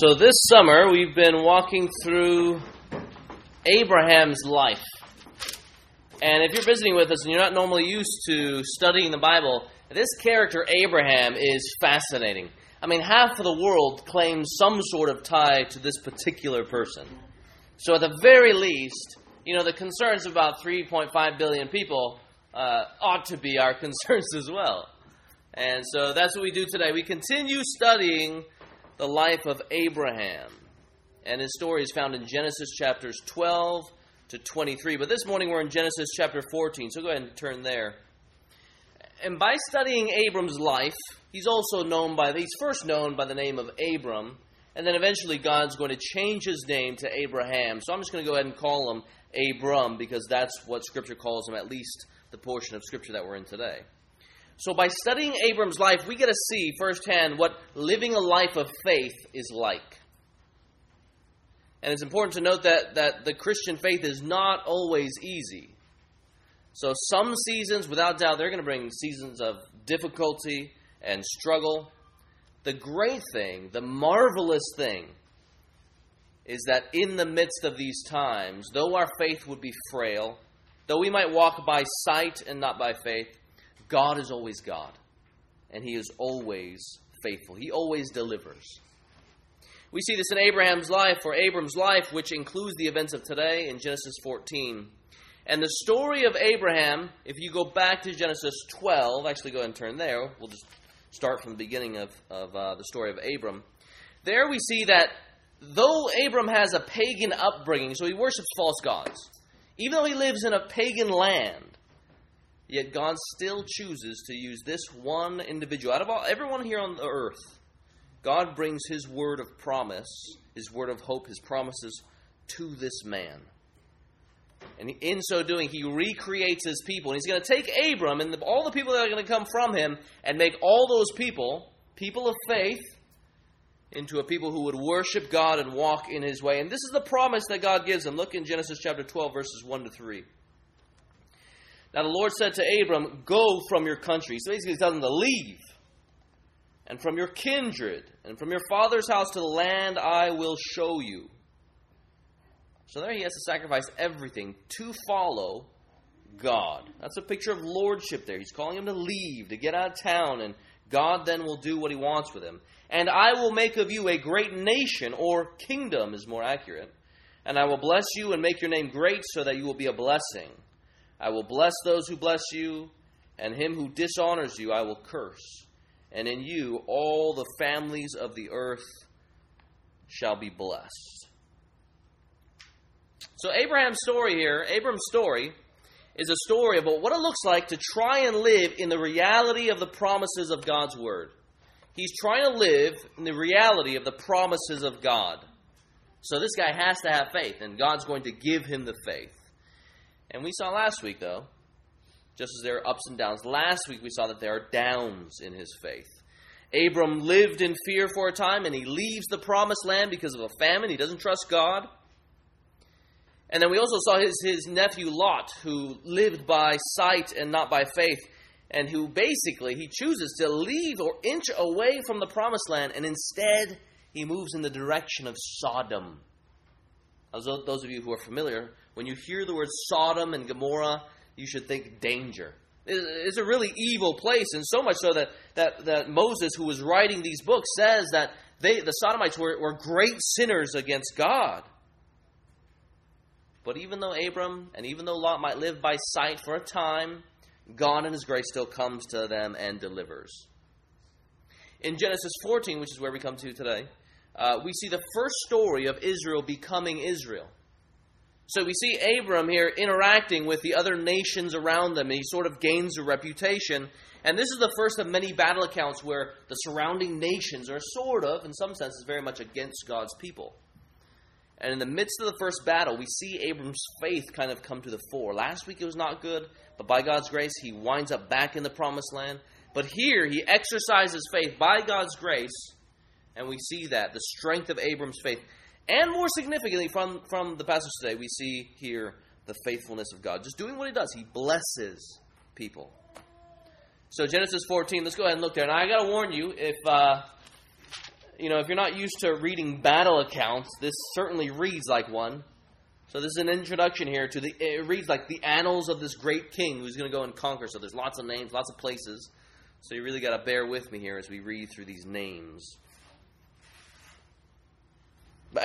So, this summer we've been walking through Abraham's life. And if you're visiting with us and you're not normally used to studying the Bible, this character, Abraham, is fascinating. I mean, half of the world claims some sort of tie to this particular person. So, at the very least, you know, the concerns of about 3.5 billion people uh, ought to be our concerns as well. And so that's what we do today. We continue studying the life of Abraham. And his story is found in Genesis chapters 12 to 23. But this morning we're in Genesis chapter 14, so go ahead and turn there. And by studying Abram's life, he's also known by, he's first known by the name of Abram, and then eventually God's going to change his name to Abraham. So I'm just going to go ahead and call him Abram because that's what Scripture calls him, at least the portion of Scripture that we're in today. So, by studying Abram's life, we get to see firsthand what living a life of faith is like. And it's important to note that, that the Christian faith is not always easy. So, some seasons, without doubt, they're going to bring seasons of difficulty and struggle. The great thing, the marvelous thing, is that in the midst of these times, though our faith would be frail, though we might walk by sight and not by faith, God is always God, and He is always faithful. He always delivers. We see this in Abraham's life, or Abram's life, which includes the events of today in Genesis 14. And the story of Abraham, if you go back to Genesis 12, actually go and turn there, we'll just start from the beginning of, of uh, the story of Abram. There we see that though Abram has a pagan upbringing, so he worships false gods, even though he lives in a pagan land, Yet God still chooses to use this one individual. Out of all, everyone here on the earth, God brings His word of promise, His word of hope, His promises to this man. And in so doing, He recreates His people. And He's going to take Abram and all the people that are going to come from him and make all those people, people of faith, into a people who would worship God and walk in His way. And this is the promise that God gives them. Look in Genesis chapter 12, verses 1 to 3. Now the Lord said to Abram, Go from your country. So basically, he's telling him to leave. And from your kindred, and from your father's house to the land I will show you. So there he has to sacrifice everything to follow God. That's a picture of lordship there. He's calling him to leave, to get out of town, and God then will do what he wants with him. And I will make of you a great nation, or kingdom is more accurate. And I will bless you and make your name great so that you will be a blessing. I will bless those who bless you, and him who dishonors you I will curse. And in you all the families of the earth shall be blessed. So, Abraham's story here, Abram's story, is a story about what it looks like to try and live in the reality of the promises of God's Word. He's trying to live in the reality of the promises of God. So, this guy has to have faith, and God's going to give him the faith. And we saw last week, though, just as there are ups and downs, last week we saw that there are downs in his faith. Abram lived in fear for a time and he leaves the promised land because of a famine. He doesn't trust God. And then we also saw his, his nephew Lot, who lived by sight and not by faith, and who basically he chooses to leave or inch away from the promised land, and instead he moves in the direction of Sodom. As those of you who are familiar, when you hear the words Sodom and Gomorrah, you should think danger. It's a really evil place, and so much so that, that, that Moses, who was writing these books, says that they, the Sodomites were, were great sinners against God. But even though Abram and even though Lot might live by sight for a time, God in His grace still comes to them and delivers. In Genesis 14, which is where we come to today, uh, we see the first story of Israel becoming Israel. So we see Abram here interacting with the other nations around them, and he sort of gains a reputation. And this is the first of many battle accounts where the surrounding nations are sort of, in some senses, very much against God's people. And in the midst of the first battle, we see Abram's faith kind of come to the fore. Last week it was not good, but by God's grace, he winds up back in the promised land. But here, he exercises faith by God's grace, and we see that the strength of Abram's faith. And more significantly, from, from the passage today, we see here the faithfulness of God. Just doing what He does, He blesses people. So, Genesis 14, let's go ahead and look there. And I got to warn you, if. Uh, you know, if you're not used to reading battle accounts, this certainly reads like one. So this is an introduction here to the. It reads like the annals of this great king who's going to go and conquer. So there's lots of names, lots of places. So you really got to bear with me here as we read through these names.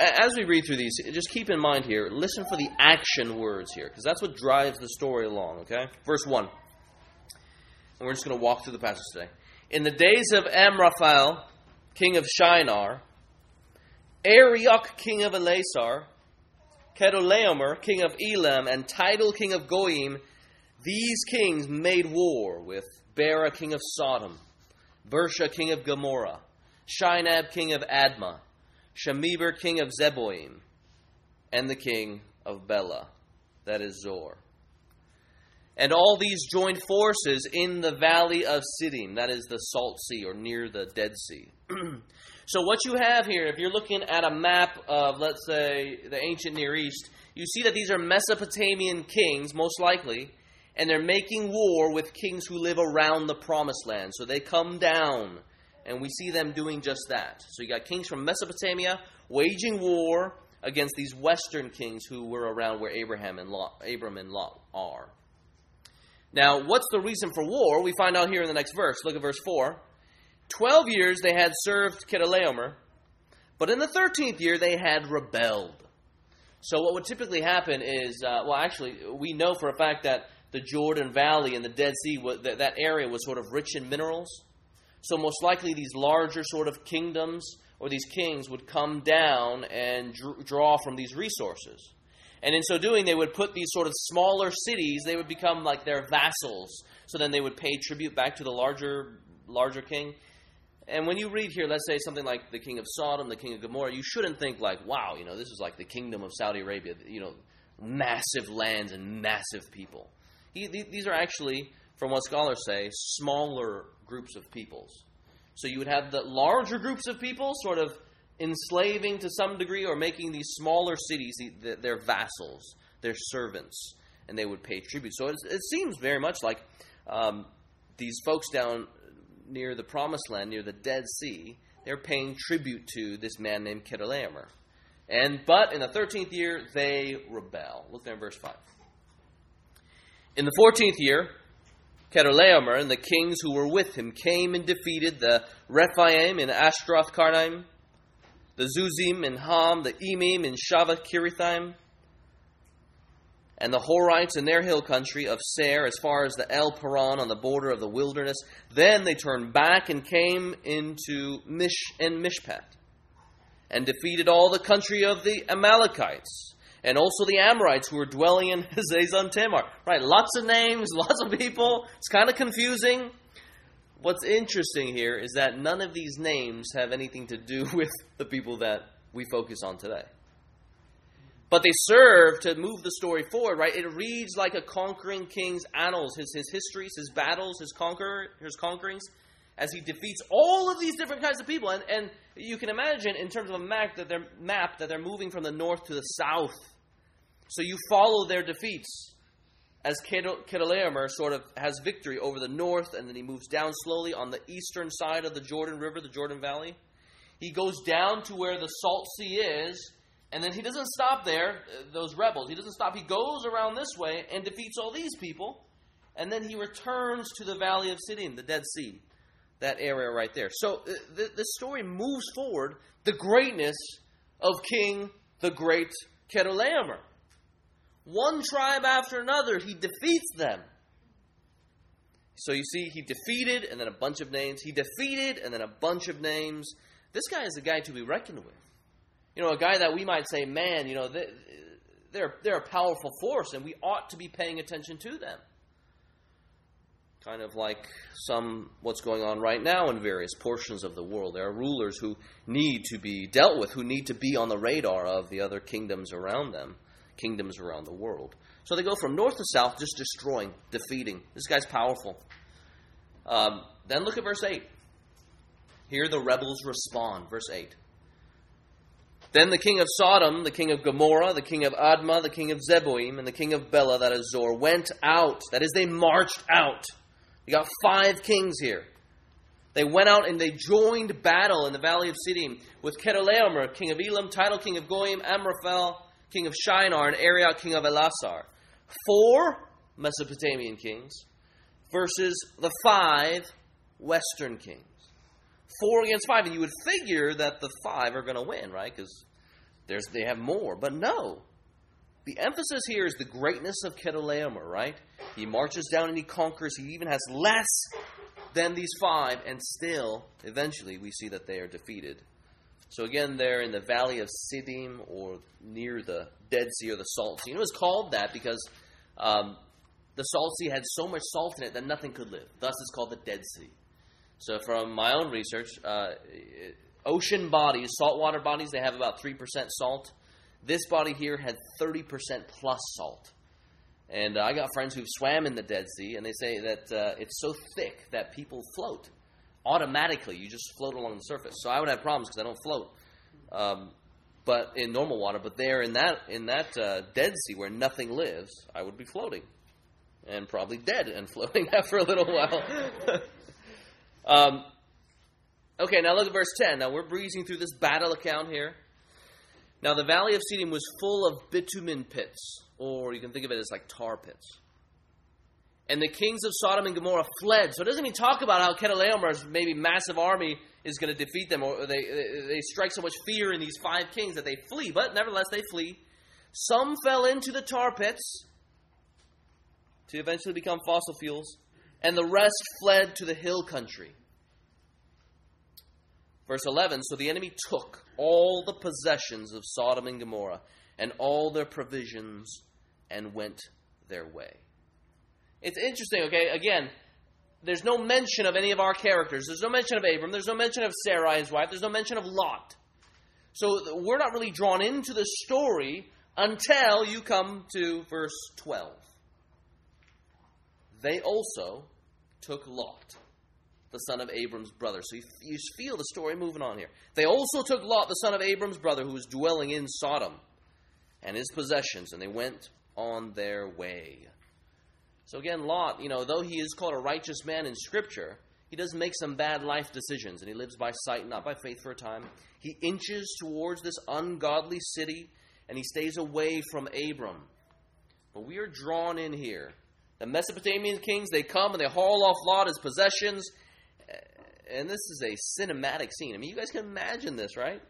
As we read through these, just keep in mind here, listen for the action words here, because that's what drives the story along, okay? Verse 1. And we're just going to walk through the passage today. In the days of Amraphel, king of Shinar, Arioch, king of Elasar, Chedorlaomer, king of Elam, and Tidal, king of Goyim, these kings made war with Bera, king of Sodom, Birsha, king of Gomorrah, Shinab, king of Admah, Shemeber, king of Zeboim, and the king of Bela, that is Zoar. And all these joined forces in the valley of Siddim, that is the Salt Sea or near the Dead Sea. so, what you have here, if you're looking at a map of, let's say, the ancient Near East, you see that these are Mesopotamian kings, most likely, and they're making war with kings who live around the promised land. So, they come down and we see them doing just that. So you got kings from Mesopotamia waging war against these western kings who were around where Abraham and Lot, Abram and Lot are. Now, what's the reason for war? We find out here in the next verse. Look at verse 4. Twelve years they had served Chedorlaomer, but in the thirteenth year they had rebelled. So, what would typically happen is, uh, well, actually, we know for a fact that the Jordan Valley and the Dead Sea, that, that area was sort of rich in minerals. So, most likely, these larger sort of kingdoms or these kings would come down and dr- draw from these resources. And in so doing, they would put these sort of smaller cities, they would become like their vassals. So then they would pay tribute back to the larger, larger king. And when you read here, let's say something like the king of Sodom, the king of Gomorrah, you shouldn't think like, wow, you know, this is like the kingdom of Saudi Arabia, you know, massive lands and massive people. He, these are actually, from what scholars say, smaller groups of peoples. So you would have the larger groups of people sort of enslaving to some degree or making these smaller cities their vassals, their servants, and they would pay tribute. So it, seems very much like um, these folks down near the Promised Land, near the Dead Sea, they're paying tribute to this man named Chedorlaomer. And but in the thirteenth year they rebel. Look there in verse five. In the fourteenth year, Chedorlaomer and the kings who were with him came and defeated the Rephaim in Ashtaroth Karnaim, the Zuzim in Ham, the Emim in Shaveh Kiriathaim, and the Horites in their hill country of Seir as far as the El Paran on the border of the wilderness. Then they turned back and came into Mish and Mishpat, and defeated all the country of the Amalekites and also the Amorites who were dwelling in Hazazon Tamar. Right, lots of names, lots of people. It's kind of confusing. What's interesting here is that none of these names have anything to do with the people that we focus on today. But they serve to move the story forward, right? It reads like a conquering king's annals, his, his histories, his battles, his conquer his conquerings, as he defeats all of these different kinds of people. And, and you can imagine, in terms of a map that they're map that they're moving from the north to the south. So you follow their defeats as Chedorlaomer sort of has victory over the north, and then he moves down slowly on the eastern side of the Jordan River, the Jordan Valley. He goes down to where the Salt Sea is, and then he doesn't stop there, uh, those rebels. He doesn't stop. He goes around this way and defeats all these people, and then he returns to the Valley of Siddim, the Dead Sea, that area right there. So uh, the, the story moves forward the greatness of King the Great Chedorlaomer. One tribe after another, he defeats them. So you see, he defeated and then a bunch of names. He defeated and then a bunch of names. This guy is a guy to be reckoned with. You know, a guy that we might say, man, you know, they're, they're a powerful force and we ought to be paying attention to them. Kind of like some what's going on right now in various portions of the world. There are rulers who need to be dealt with, who need to be on the radar of the other kingdoms around them kingdoms around the world. So they go from north to south, just destroying, defeating. This guy's powerful. Um, then look at verse 8. Here the rebels respond. Verse 8. Then the king of Sodom, the king of Gomorrah, the king of Admah, the king of Zeboim, and the king of Bela, that is Zoar, went out. That is, they marched out. You got five kings here. They went out and they joined battle in the valley of Siddim with Chedorlaomer, king of Elam, Tidal king of Goyim, Amraphel, king of Shinar, and Arioch, king of Elasar. Four Mesopotamian kings versus the five Western kings. Four against five, and you would figure that the five are going to win, right? Because they have more. But no. The emphasis here is the greatness of Chedorlaomer, right? He marches down and he conquers. He even has less than these five, and still, eventually, we see that they are defeated. So again, they're in the valley of Siddim or near the Dead Sea or the Salt Sea. And it was called that because um, the Salt Sea had so much salt in it that nothing could live. Thus, it's called the Dead Sea. So, from my own research, uh, ocean bodies, saltwater bodies, they have about 3% salt. This body here had 30% plus salt. And uh, I got friends who've swam in the Dead Sea, and they say that uh, it's so thick that people float automatically. You just float along the surface. So I would have problems because I don't float, um, but in normal water. But there in that in that uh, Dead Sea where nothing lives, I would be floating, and probably dead and floating after a little while. um, okay, now look at verse ten. Now we're breezing through this battle account here. Now the valley of Siddim was full of bitumen pits, or you can think of it as like tar pits and the kings of Sodom and Gomorrah fled. So it doesn't even talk about how Chedorlaomer's maybe massive army is going to defeat them, or they, they, strike so much fear in these five kings that they flee. But nevertheless, they flee. Some fell into the tar pits to eventually become fossil fuels, and the rest fled to the hill country. Verse 11 So the enemy took all the possessions of Sodom and Gomorrah and all their provisions and went their way. It's interesting, okay? Again, there's no mention of any of our characters. There's no mention of Abram. There's no mention of Sarai, his wife. There's no mention of Lot. So we're not really drawn into the story until you come to verse 12. They also took Lot, the son of Abram's brother. So you, you feel the story moving on here. They also took Lot, the son of Abram's brother, who was dwelling in Sodom, and his possessions, and they went on their way. So again, Lot, you know, though he is called a righteous man in Scripture, he does make some bad life decisions, and he lives by sight, not by faith for a time. He inches towards this ungodly city, and he stays away from Abram. But we are drawn in here. The Mesopotamian kings, they come and they haul off Lot his possessions. And this is a cinematic scene. I mean, you guys can imagine this, right?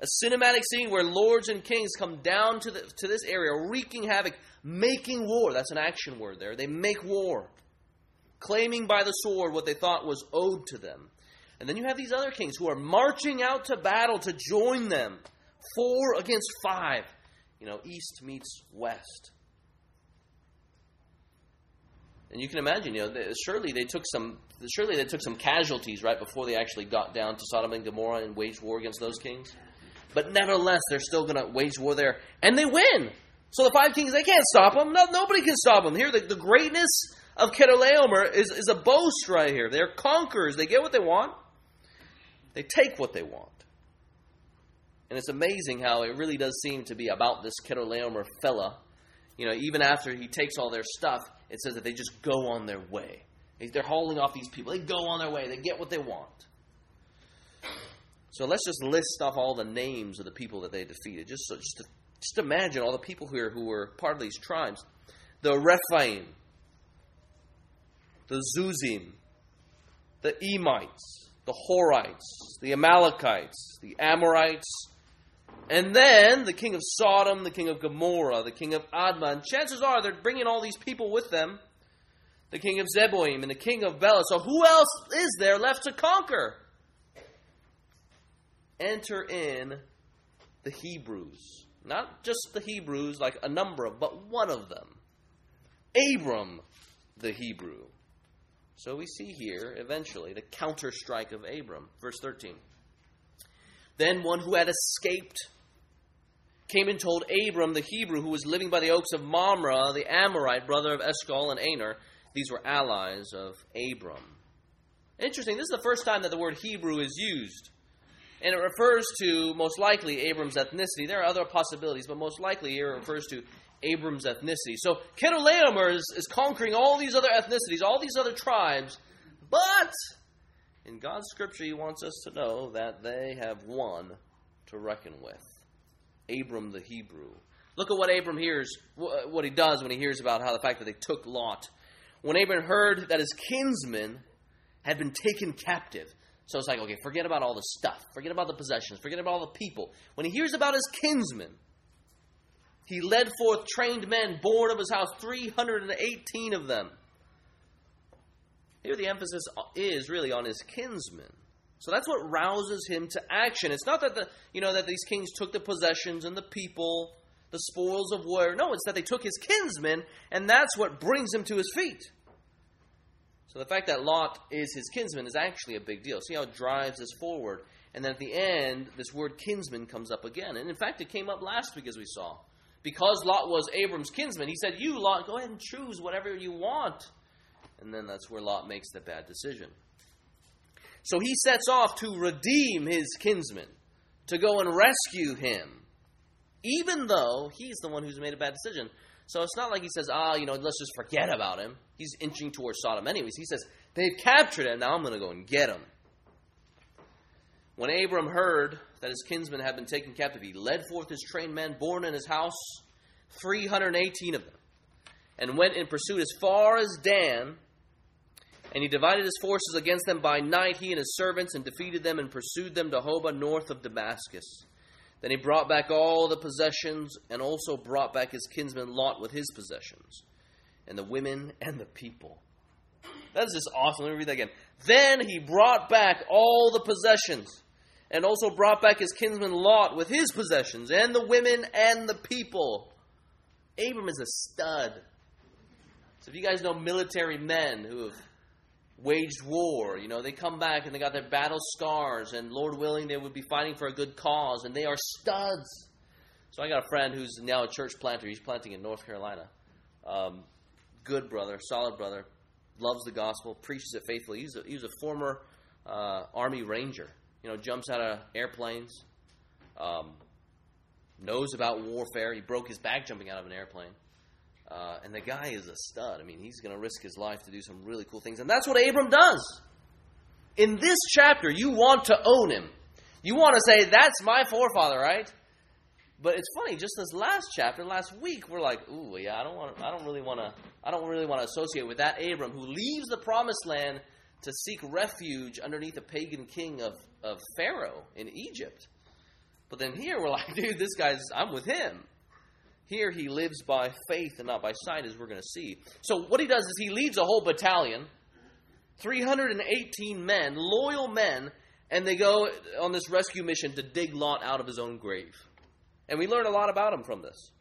A cinematic scene where lords and kings come down to, the, to this area, wreaking havoc, making war. That's an action word there. They make war, claiming by the sword what they thought was owed to them. And then you have these other kings who are marching out to battle to join them. Four against five. You know, east meets west. And you can imagine, you know, surely they took some, surely they took some casualties right before they actually got down to Sodom and Gomorrah and waged war against those kings. But nevertheless, they're still going to wage war there, and they win. So the five kings, they can't stop them. No, nobody can stop them. Here, the, the greatness of Chedorlaomer is, is a boast right here. They're conquerors. They get what they want. They take what they want. And it's amazing how it really does seem to be about this Chedorlaomer fella. You know, even after he takes all their stuff, it says that they just go on their way. They're hauling off these people. They go on their way. They get what they want. So let's just list off all the names of the people that they defeated. Just, so, just, to, just imagine all the people here who were part of these tribes. The Rephaim, the Zuzim, the Emites, the Horites, the Amalekites, the Amorites, and then the king of Sodom, the king of Gomorrah, the king of Admah. Chances are they're bringing all these people with them. The king of Zeboim and the king of Bela. So who else is there left to conquer? Enter in the Hebrews. Not just the Hebrews, like a number of, but one of them. Abram the Hebrew. So we see here, eventually, the counterstrike of Abram. Verse 13. Then one who had escaped came and told Abram the Hebrew, who was living by the oaks of Mamre, the Amorite, brother of Eshcol and Aner. These were allies of Abram. Interesting, this is the first time that the word Hebrew is used and it refers to most likely Abram's ethnicity. There are other possibilities, but most likely here it refers to Abram's ethnicity. So Chedorlaomer is, is conquering all these other ethnicities, all these other tribes, but In God's scripture, He wants us to know that they have one to reckon with. Abram the Hebrew. Look at what Abram hears, what he does when he hears about how the fact that they took Lot. When Abram heard that his kinsmen had been taken captive. So it's like, okay, forget about all the stuff, forget about the possessions, forget about all the people. When he hears about his kinsmen, he led forth trained men born of his house, 318 of them. Here the emphasis is really on his kinsmen. So that's what rouses him to action. It's not that the you know that these kings took the possessions and the people, the spoils of war. No, it's that they took his kinsmen, and that's what brings him to his feet. So the fact that Lot is his kinsman is actually a big deal. See how it drives us forward. And then at the end, this word kinsman comes up again. And in fact, it came up last week as we saw. Because Lot was Abram's kinsman, he said, You, Lot, go ahead and choose whatever you want. And then that's where Lot makes the bad decision. So he sets off to redeem his kinsman, to go and rescue him, even though he's the one who's made a bad decision. So it's not like he says, ah, you know, let's just forget about him. He's inching towards Sodom anyways. He says, they've captured him, now I'm going to go and get him. When Abram heard that his kinsmen had been taken captive, he led forth his trained men born in his house, 318 of them, and went in pursuit as far as Dan and he divided his forces against them by night, he and his servants, and defeated them and pursued them to Hobah north of Damascus. Then he brought back all the possessions, and also brought back his kinsman Lot with his possessions, and the women and the people. That's just awesome. Let me read that again. Then he brought back all the possessions, and also brought back his kinsman Lot with his possessions, and the women and the people. Abram is a stud. So if you guys know military men who have waged war. You know, they come back and they got their battle scars, and Lord willing, they would be fighting for a good cause, and they are studs. So I got a friend who's now a church planter. He's planting in North Carolina. Um, good brother, solid brother, loves the gospel, preaches it faithfully. He's a, he's a former uh, Army Ranger. You know, jumps out of airplanes, um, knows about warfare. He broke his back jumping out of an airplane. Uh, and the guy is a stud. I mean, he's going to risk his life to do some really cool things. And that's what Abram does. In this chapter, you want to own him. You want to say, that's my forefather, right? But it's funny, just this last chapter, last week, we're like, ooh, yeah, I don't want I don't really want to I don't really want to associate with that Abram who leaves the promised land to seek refuge underneath a pagan king of, of Pharaoh in Egypt. But then here we're like, dude, this guy's I'm with him. Here he lives by faith and not by sight, as we're going to see. So, what he does is he leads a whole battalion, 318 men, loyal men, and they go on this rescue mission to dig Lot out of his own grave. And we learn a lot about him from this.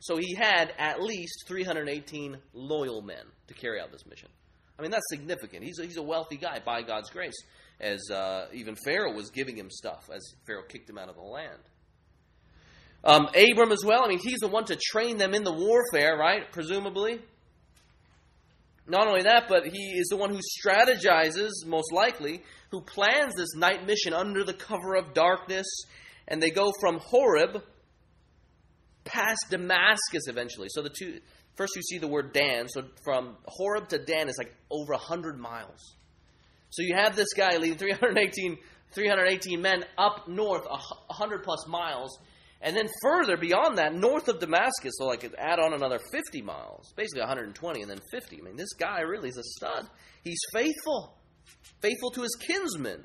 So, he had at least 318 loyal men to carry out this mission. I mean, that's significant. He's a, he's a wealthy guy by God's grace, as uh, even Pharaoh was giving him stuff as Pharaoh kicked him out of the land. Um, Abram as well. I mean, he's the one to train them in the warfare, right? Presumably. Not only that, but he is the one who strategizes, most likely, who plans this night mission under the cover of darkness. And they go from Horeb past Damascus eventually. So the two first you see the word Dan. So from Horeb to Dan is like over 100 miles. So you have this guy leading 318, 318 men up north 100 plus miles and then further beyond that, north of Damascus, so like add on another 50 miles, basically 120 and then 50. I mean, this guy really is a stud. He's faithful, faithful to his kinsmen.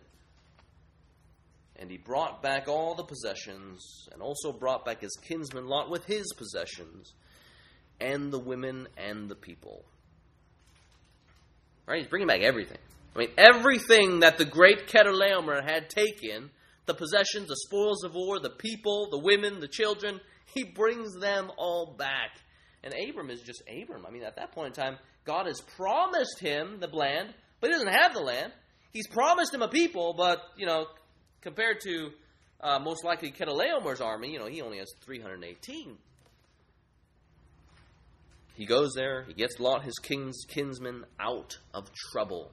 And he brought back all the possessions, and also brought back his kinsman Lot with his possessions, and the women and the people. Right? He's bringing back everything. I mean, everything that the great Chedorlaomer had taken the possessions, the spoils of war, the people, the women, the children. He brings them all back. And Abram is just Abram. I mean, at that point in time, God has promised him the land, but he doesn't have the land. He's promised him a people, but, you know, compared to uh, most likely Chedorlaomer's army, you know, he only has 318. He goes there, he gets Lot, his king's kinsman, out of trouble.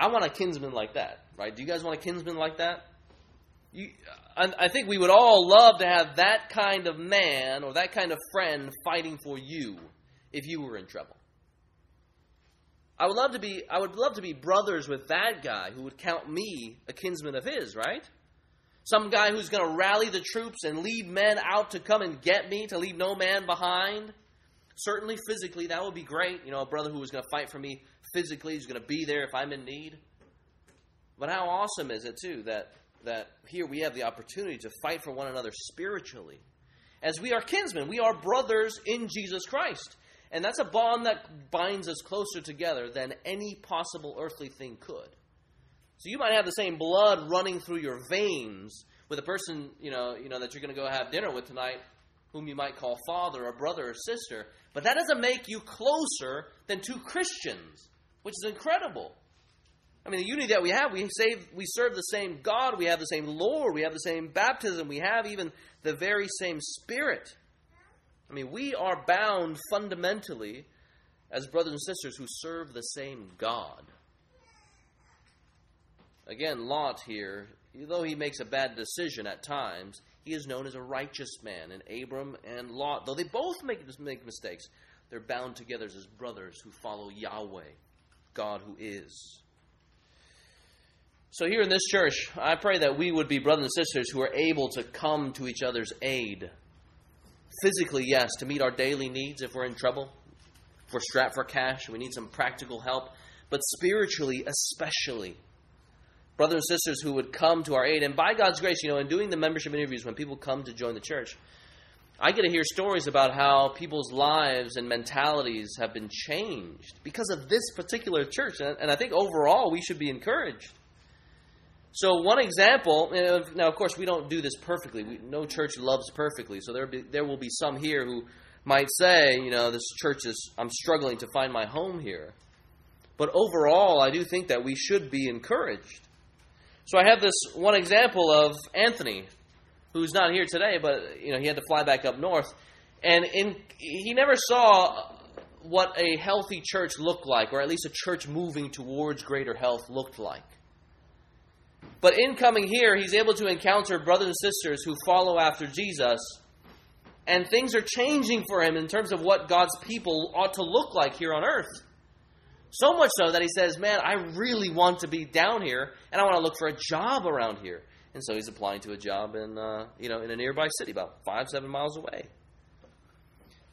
I want a kinsman like that, right? Do you guys want a kinsman like that? You, I, I think we would all love to have that kind of man or that kind of friend fighting for you if you were in trouble. I would love to be I would love to be brothers with that guy who would count me a kinsman of his, right? Some guy who's going to rally the troops and lead men out to come and get me, to leave no man behind. Certainly physically, that would be great. You know, a brother who was going to fight for me physically, who's going to be there if I'm in need. But how awesome is it, too, that, that here we have the opportunity to fight for one another spiritually? As we are kinsmen, we are brothers in Jesus Christ. And that's a bond that binds us closer together than any possible earthly thing could. So you might have the same blood running through your veins with a person, you know, you know that you're going to go have dinner with tonight, whom you might call father or brother or sister, but that doesn't make you closer than two Christians, which is incredible. I mean, the unity that we have, we save, we serve the same God, we have the same Lord, we have the same baptism, we have even the very same Spirit. I mean, we are bound fundamentally as brothers and sisters who serve the same God. Again, Lot here, though he makes a bad decision at times, he is known as a righteous man. And Abram and Lot, though they both make, make mistakes, they're bound together as brothers who follow Yahweh, God who is. So, here in this church, I pray that we would be brothers and sisters who are able to come to each other's aid. Physically, yes, to meet our daily needs if we're in trouble, if we're strapped for cash, we need some practical help, but spiritually, especially. Brothers and sisters who would come to our aid. And by God's grace, you know, in doing the membership interviews, when people come to join the church, I get to hear stories about how people's lives and mentalities have been changed because of this particular church. And I think overall we should be encouraged. So one example, now of course we don't do this perfectly. We, no church loves perfectly. So there be, there will be some here who might say, you know, this church is I'm struggling to find my home here. But overall, I do think that we should be encouraged. So I have this one example of Anthony, who's not here today, but you know he had to fly back up north, and in, he never saw what a healthy church looked like, or at least a church moving towards greater health looked like. But in coming here, he's able to encounter brothers and sisters who follow after Jesus. And things are changing for him in terms of what God's people ought to look like here on earth. So much so that he says, Man, I really want to be down here and I want to look for a job around here. And so he's applying to a job in, uh, you know, in a nearby city, about five, seven miles away.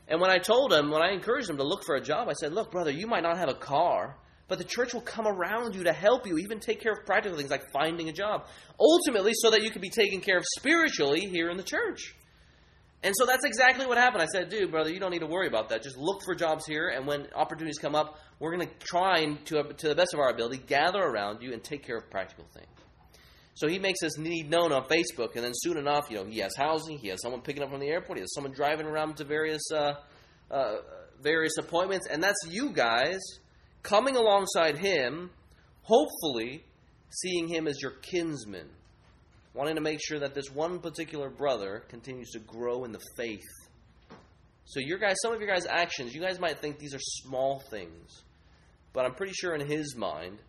And when I told him, when I encouraged him to look for a job, I said, Look, brother, you might not have a car, but the church will come around you to help you, even take care of practical things like finding a job. Ultimately, so that you can be taken care of spiritually here in the church. And so that's exactly what happened. I said, dude, brother, you don't need to worry about that. Just look for jobs here, and when opportunities come up, we're going to try and, to, to the best of our ability, gather around you and take care of practical things. So he makes his need known on Facebook, and then soon enough, you know, he has housing, he has someone picking up from the airport, he has someone driving around to various uh, uh, various appointments, and that's you guys coming alongside him, hopefully seeing him as your kinsman, wanting to make sure that this one particular brother continues to grow in the faith. So your guys, some of your guys' actions, you guys might think these are small things, but I'm pretty sure in his mind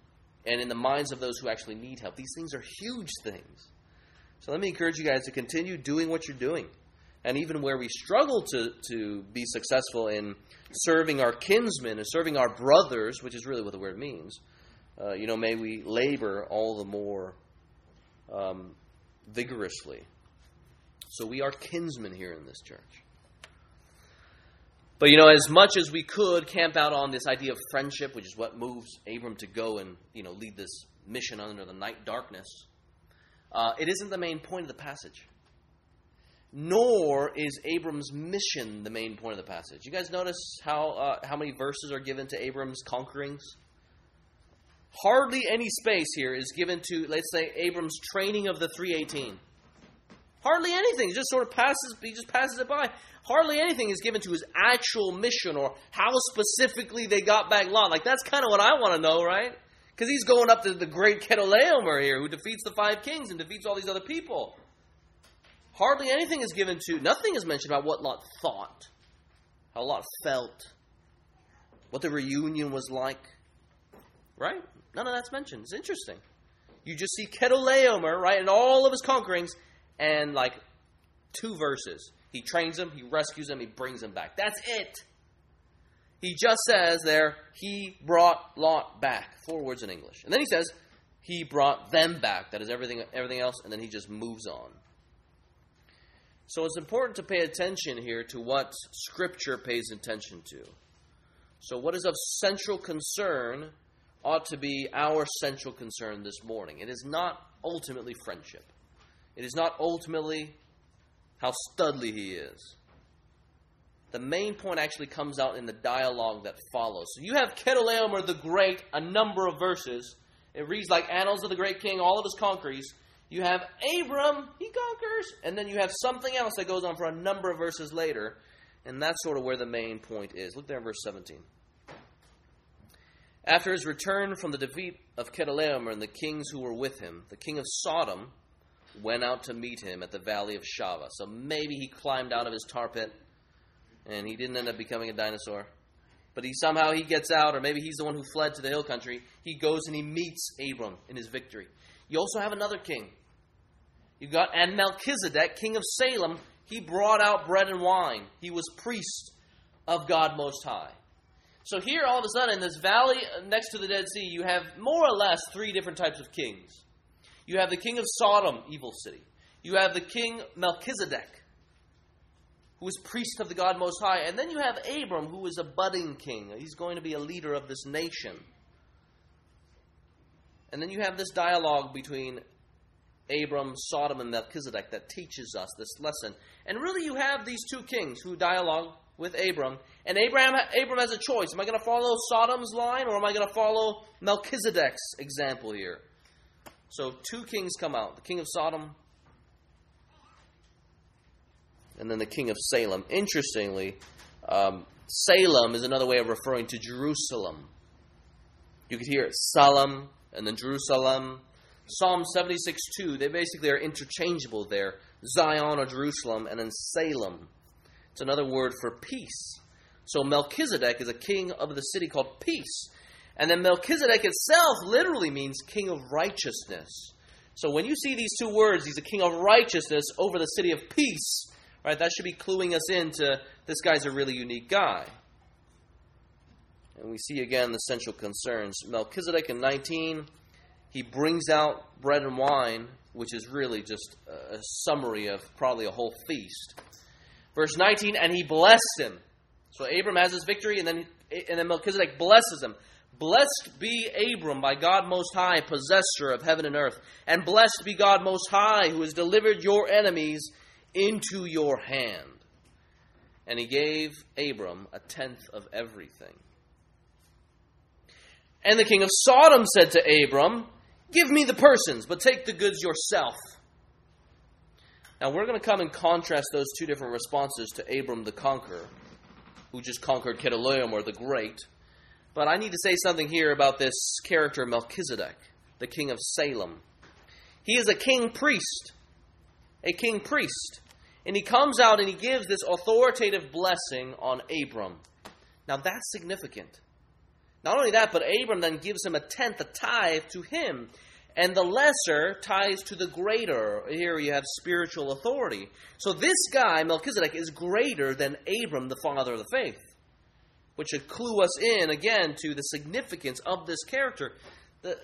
and in the minds of those who actually need help, these things are huge things. So let me encourage you guys to continue doing what you're doing. And even where we struggle to, to be successful in serving our kinsmen and serving our brothers, which is really what the word means, uh, you know, may we labor all the more um, vigorously. So we are kinsmen here in this church. But you know, as much as we could camp out on this idea of friendship, which is what moves Abram to go and you know lead this mission under the night darkness, uh, it isn't the main point of the passage nor is Abram's mission the main point of the passage. You guys notice how uh, how many verses are given to Abram's conquerings? Hardly any space here is given to, let's say, Abram's training of the 318. Hardly anything. He just sort of passes. He just passes it by. Hardly anything is given to his actual mission or how specifically they got back Lot. Like that's kind of what I want to know, right? Because he's going up to the great Chedorlaomer here, who defeats the five kings and defeats all these other people. Hardly anything is given to, nothing is mentioned about what Lot thought, how Lot felt, what the reunion was like. Right? None of that's mentioned. It's interesting. You just see Chedorlaomer, right, and all of his conquerings, and like two verses. He trains him, he rescues him, he brings him back. That's it. He just says there, he brought Lot back. Four words in English. And then he says, he brought them back. That is everything, everything else. And then he just moves on. So it's important to pay attention here to what Scripture pays attention to. So, what is of central concern ought to be our central concern this morning. It is not ultimately friendship, it is not ultimately how studly he is. The main point actually comes out in the dialogue that follows. So you have Chedorlaomer the Great, a number of verses. It reads like Annals of the Great King, all of his conqueries. You have Abram, he conquers, and then you have something else that goes on for a number of verses later, and that's sort of where the main point is. Look there in verse 17. After his return from the defeat of Chedorlaomer and the kings who were with him, the king of Sodom went out to meet him at the valley of Shaveh. So maybe he climbed out of his tar pit and he didn't end up becoming a dinosaur. But he somehow he gets out, or maybe he's the one who fled to the hill country. He goes and he meets Abram in his victory. You also have another king. You've got and Melchizedek, king of Salem. He brought out bread and wine. He was priest of God Most High. So here, all of a sudden, in this valley next to the Dead Sea, you have more or less three different types of kings. You have the king of Sodom, evil city. You have the king Melchizedek, who is priest of the God Most High. And then you have Abram, who is a budding king. He's going to be a leader of this nation. And then you have this dialogue between Abram, Sodom, and Melchizedek that teaches us this lesson. And really, you have these two kings who dialogue with Abram. And Abraham, Abram has a choice. Am I going to follow Sodom's line or am I going to follow Melchizedek's example here? So two kings come out the king of Sodom and then the king of Salem. Interestingly, um, Salem is another way of referring to Jerusalem. You could hear it, Salem and then Jerusalem. Psalm 76 2, they basically are interchangeable there. Zion or Jerusalem, and then Salem. It's another word for peace. So Melchizedek is a king of the city called Peace. And then Melchizedek itself literally means king of righteousness. So when you see these two words, he's a king of righteousness over the city of peace, right? That should be cluing us into this guy's a really unique guy. And we see again the central concerns. Melchizedek in 19, he brings out bread and wine, which is really just a summary of probably a whole feast. Verse 19, and he blessed him. So Abram has his victory, and then, and then Melchizedek blesses him. Blessed be Abram by God Most High, possessor of heaven and earth. And blessed be God Most High, who has delivered your enemies into your hand. And he gave Abram a tenth of everything. And the king of Sodom said to Abram, Give me the persons, but take the goods yourself. Now we're going to come and contrast those two different responses to Abram the conqueror, who just conquered Chedorlaomer the Great. But I need to say something here about this character Melchizedek, the king of Salem. He is a king priest, a king priest, and he comes out and he gives this authoritative blessing on Abram. Now that's significant. Not only that, but Abram then gives him a tenth, a tithe to him and the lesser ties to the greater. Here you have spiritual authority. So this guy, Melchizedek, is greater than Abram, the father of the faith, which should clue us in again to the significance of this character. The,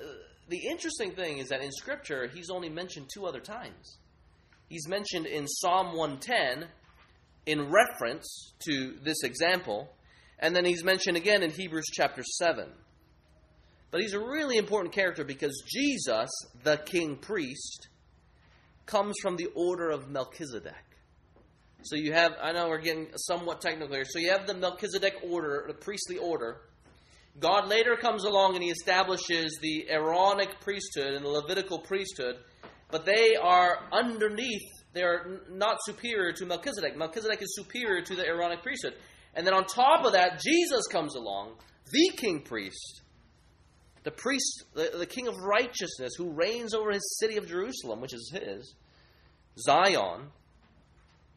the interesting thing is that in Scripture, he's only mentioned two other times. He's mentioned in Psalm 110 in reference to this example, and then he's mentioned again in Hebrews chapter 7. But he's a really important character because Jesus, the king priest, comes from the order of Melchizedek. So you have, I know we're getting somewhat technical here. So you have the Melchizedek order, the priestly order. God later comes along and he establishes the Aaronic priesthood and the Levitical priesthood, but they are underneath, they are not superior to Melchizedek. Melchizedek is superior to the Aaronic priesthood. And then on top of that, Jesus comes along, the king priest, the priest, the, the king of righteousness, who reigns over his city of Jerusalem, which is his, Zion.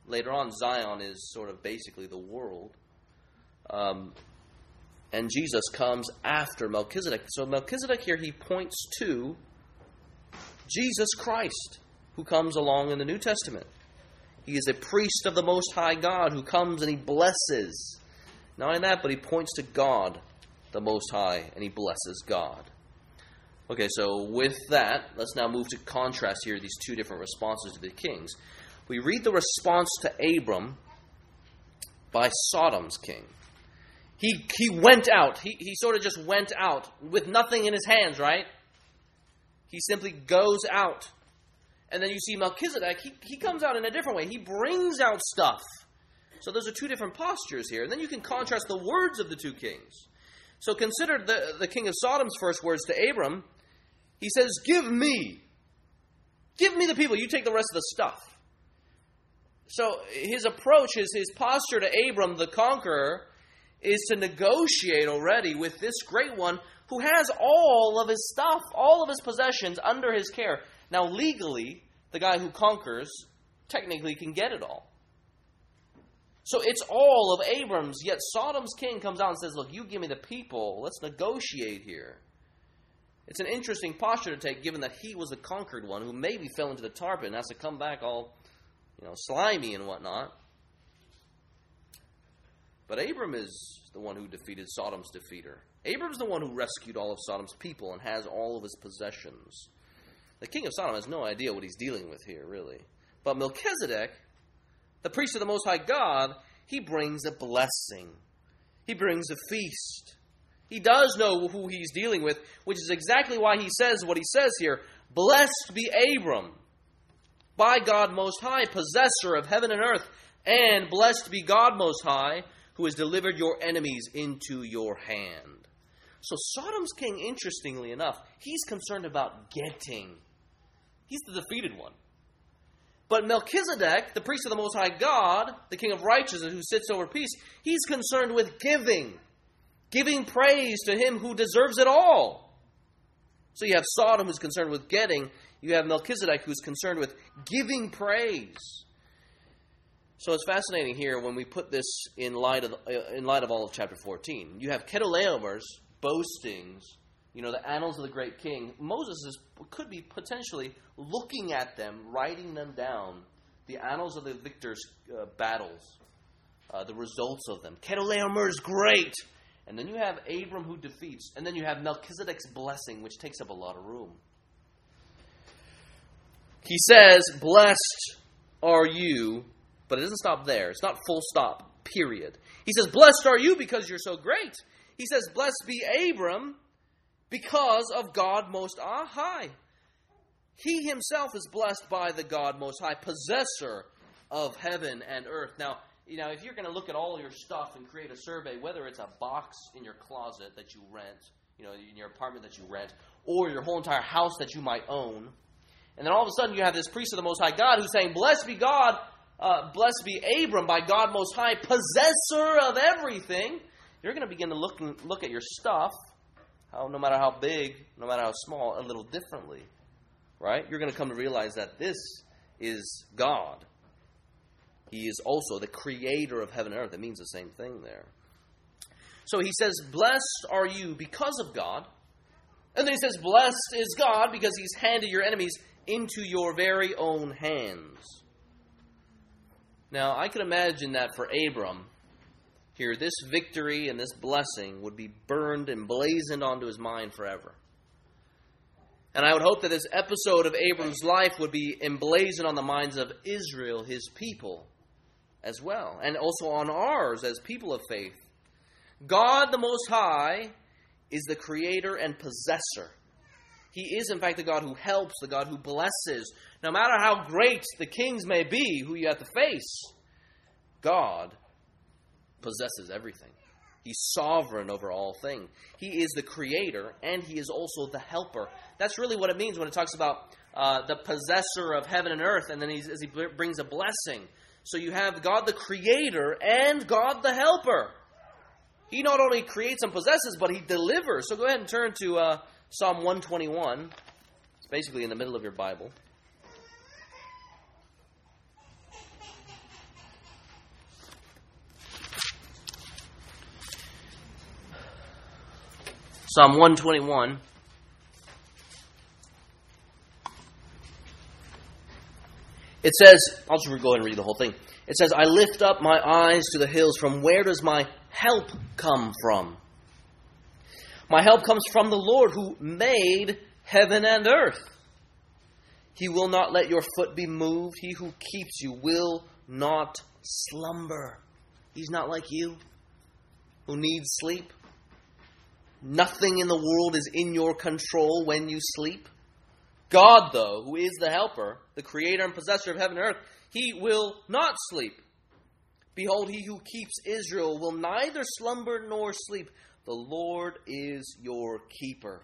Later on, Zion is sort of basically the world. Um, and Jesus comes after Melchizedek. So Melchizedek here, he points to Jesus Christ, who comes along in the New Testament. He is a priest of the Most High God who comes and he blesses Not only that, but he points to God, the Most High, and he blesses God. Okay, so with that, let's now move to contrast here these two different responses to the kings. We read the response to Abram by Sodom's king. He, he went out. He, he sort of just went out with nothing in his hands, right? He simply goes out. And then you see Melchizedek, he, he comes out in a different way. He brings out stuff. So those are two different postures here. And then you can contrast the words of the two kings. So consider the, the king of Sodom's first words to Abram. He says, Give me. Give me the people. You take the rest of the stuff. So his approach, his, his posture to Abram, the conqueror, is to negotiate already with this great one who has all of his stuff, all of his possessions under his care. Now, legally, the guy who conquers technically can get it all. So it's all of Abram's, yet Sodom's king comes out and says, Look, you give me the people. Let's negotiate here. It's an interesting posture to take, given that he was the conquered one who maybe fell into the tar pit and has to come back all, you know, slimy and whatnot. But Abram is the one who defeated Sodom's defeater. Abram's the one who rescued all of Sodom's people and has all of his possessions. The king of Sodom has no idea what he's dealing with here, really. But Melchizedek, the priest of the Most High God, he brings a blessing. He brings a feast. He does know who he's dealing with, which is exactly why he says what he says here Blessed be Abram, by God Most High, possessor of heaven and earth, and blessed be God Most High, who has delivered your enemies into your hand. So, Sodom's king, interestingly enough, he's concerned about getting. He's the defeated one. But Melchizedek, the priest of the Most High God, the king of righteousness who sits over peace, he's concerned with giving, giving praise to him who deserves it all. So you have Sodom who's concerned with getting, you have Melchizedek who's concerned with giving praise. So it's fascinating here when we put this in light of uh, in light of all of chapter 14. You have Chedorlaomer's boastings, you know, the annals of the great king. Moses is, could be potentially looking at them, writing them down, the annals of the victors' uh, battles, uh, the results of them. Chedorlaomer is great. And then you have Abram who defeats. And then you have Melchizedek's blessing, which takes up a lot of room. He says, Blessed are you but it doesn't stop there. It's not full stop, period. He says, Blessed are you because you're so great. He says, Blessed be Abram because of God Most High. He himself is blessed by the God Most High, possessor of heaven and earth. Now, you know, if you're going to look at all your stuff and create a survey, whether it's a box in your closet that you rent, you know, in your apartment that you rent, or your whole entire house that you might own, and then all of a sudden you have this priest of the Most High God who's saying, Blessed be God uh, blessed be Abram by God Most High, possessor of everything, you're going to begin to look, look at your stuff, how, no matter how big, no matter how small, a little differently. Right? You're going to come to realize that this is God. He is also the creator of heaven and earth. It means the same thing there. So he says, Blessed are you because of God. And then he says, Blessed is God because he's handed your enemies into your very own hands. Now, I can imagine that for Abram, here, this victory and this blessing would be burned and blazoned onto his mind forever. And I would hope that this episode of Abram's life would be emblazoned on the minds of Israel, his people, as well, and also on ours as people of faith. God the Most High is the creator and possessor. He is, in fact, the God who helps, the God who blesses, no matter how great the kings may be who you have to face, God possesses everything. He's sovereign over all things. He is the creator and he is also the helper. That's really what it means when it talks about uh, the possessor of heaven and earth, and then as he brings a blessing. So you have God the creator and God the helper. He not only creates and possesses, but he delivers. So go ahead and turn to uh, Psalm 121. It's basically in the middle of your Bible. Psalm 121. It says, I'll just go and read the whole thing. It says, I lift up my eyes to the hills. From where does my help come from? My help comes from the Lord who made heaven and earth. He will not let your foot be moved. He who keeps you will not slumber. He's not like you who needs sleep. Nothing in the world is in your control when you sleep. God, though, who is the helper, the creator and possessor of heaven and earth, he will not sleep. Behold, he who keeps Israel will neither slumber nor sleep. The Lord is your keeper.